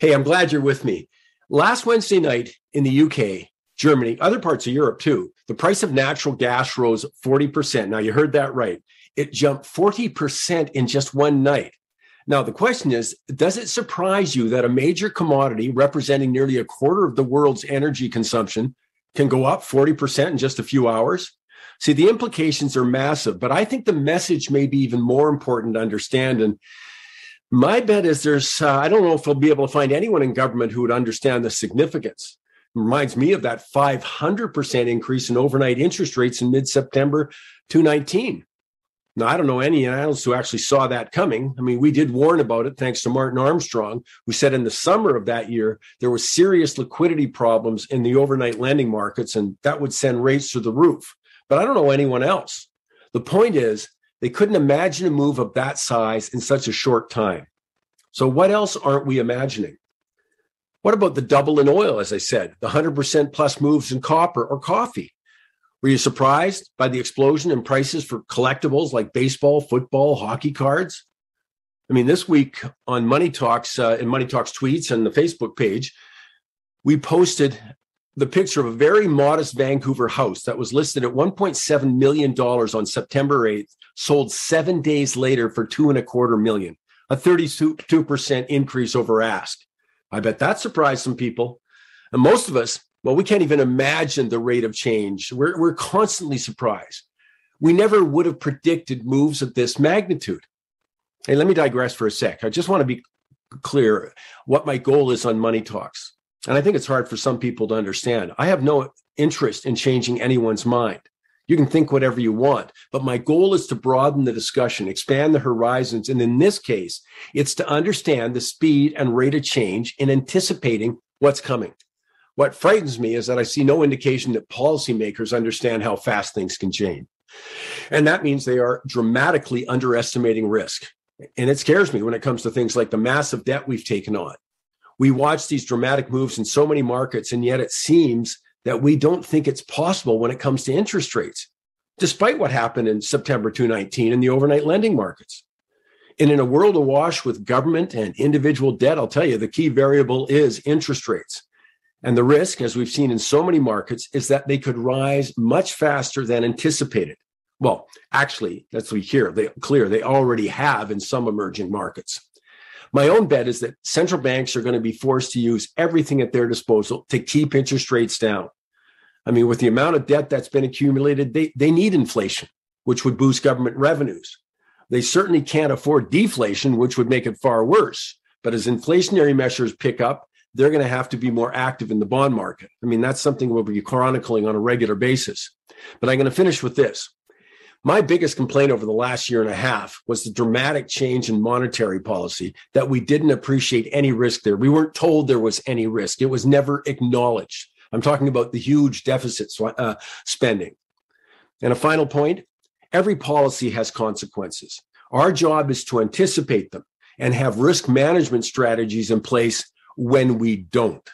Hey, I'm glad you're with me. Last Wednesday night in the UK, Germany, other parts of Europe too, the price of natural gas rose 40%. Now, you heard that right. It jumped 40% in just one night. Now, the question is Does it surprise you that a major commodity representing nearly a quarter of the world's energy consumption can go up 40% in just a few hours? See, the implications are massive, but I think the message may be even more important to understand. And my bet is there's, uh, I don't know if we'll be able to find anyone in government who would understand the significance. Reminds me of that 500% increase in overnight interest rates in mid September 2019. Now, I don't know any analysts who actually saw that coming. I mean, we did warn about it thanks to Martin Armstrong, who said in the summer of that year there were serious liquidity problems in the overnight lending markets, and that would send rates to the roof. But I don't know anyone else. The point is, they couldn't imagine a move of that size in such a short time. So, what else aren't we imagining? What about the double in oil, as I said, the 100% plus moves in copper or coffee? Were you surprised by the explosion in prices for collectibles like baseball, football, hockey cards? I mean, this week on Money Talks, uh, in Money Talks tweets and the Facebook page, we posted the picture of a very modest Vancouver house that was listed at $1.7 million on September 8th, sold seven days later for two and a quarter million, a 32% increase over ask. I bet that surprised some people. And most of us well, we can't even imagine the rate of change. We're, we're constantly surprised. We never would have predicted moves of this magnitude. Hey, let me digress for a sec. I just want to be clear what my goal is on Money Talks. And I think it's hard for some people to understand. I have no interest in changing anyone's mind. You can think whatever you want, but my goal is to broaden the discussion, expand the horizons. And in this case, it's to understand the speed and rate of change in anticipating what's coming. What frightens me is that I see no indication that policymakers understand how fast things can change. And that means they are dramatically underestimating risk. And it scares me when it comes to things like the massive debt we've taken on. We watch these dramatic moves in so many markets, and yet it seems that we don't think it's possible when it comes to interest rates, despite what happened in September 2019 in the overnight lending markets. And in a world awash with government and individual debt, I'll tell you the key variable is interest rates. And the risk, as we've seen in so many markets, is that they could rise much faster than anticipated. Well, actually, that's we hear. They clear they already have in some emerging markets. My own bet is that central banks are going to be forced to use everything at their disposal to keep interest rates down. I mean, with the amount of debt that's been accumulated, they, they need inflation, which would boost government revenues. They certainly can't afford deflation, which would make it far worse. But as inflationary measures pick up, they're going to have to be more active in the bond market. I mean, that's something we'll be chronicling on a regular basis. But I'm going to finish with this. My biggest complaint over the last year and a half was the dramatic change in monetary policy that we didn't appreciate any risk there. We weren't told there was any risk. It was never acknowledged. I'm talking about the huge deficit uh, spending. And a final point every policy has consequences. Our job is to anticipate them and have risk management strategies in place when we don't.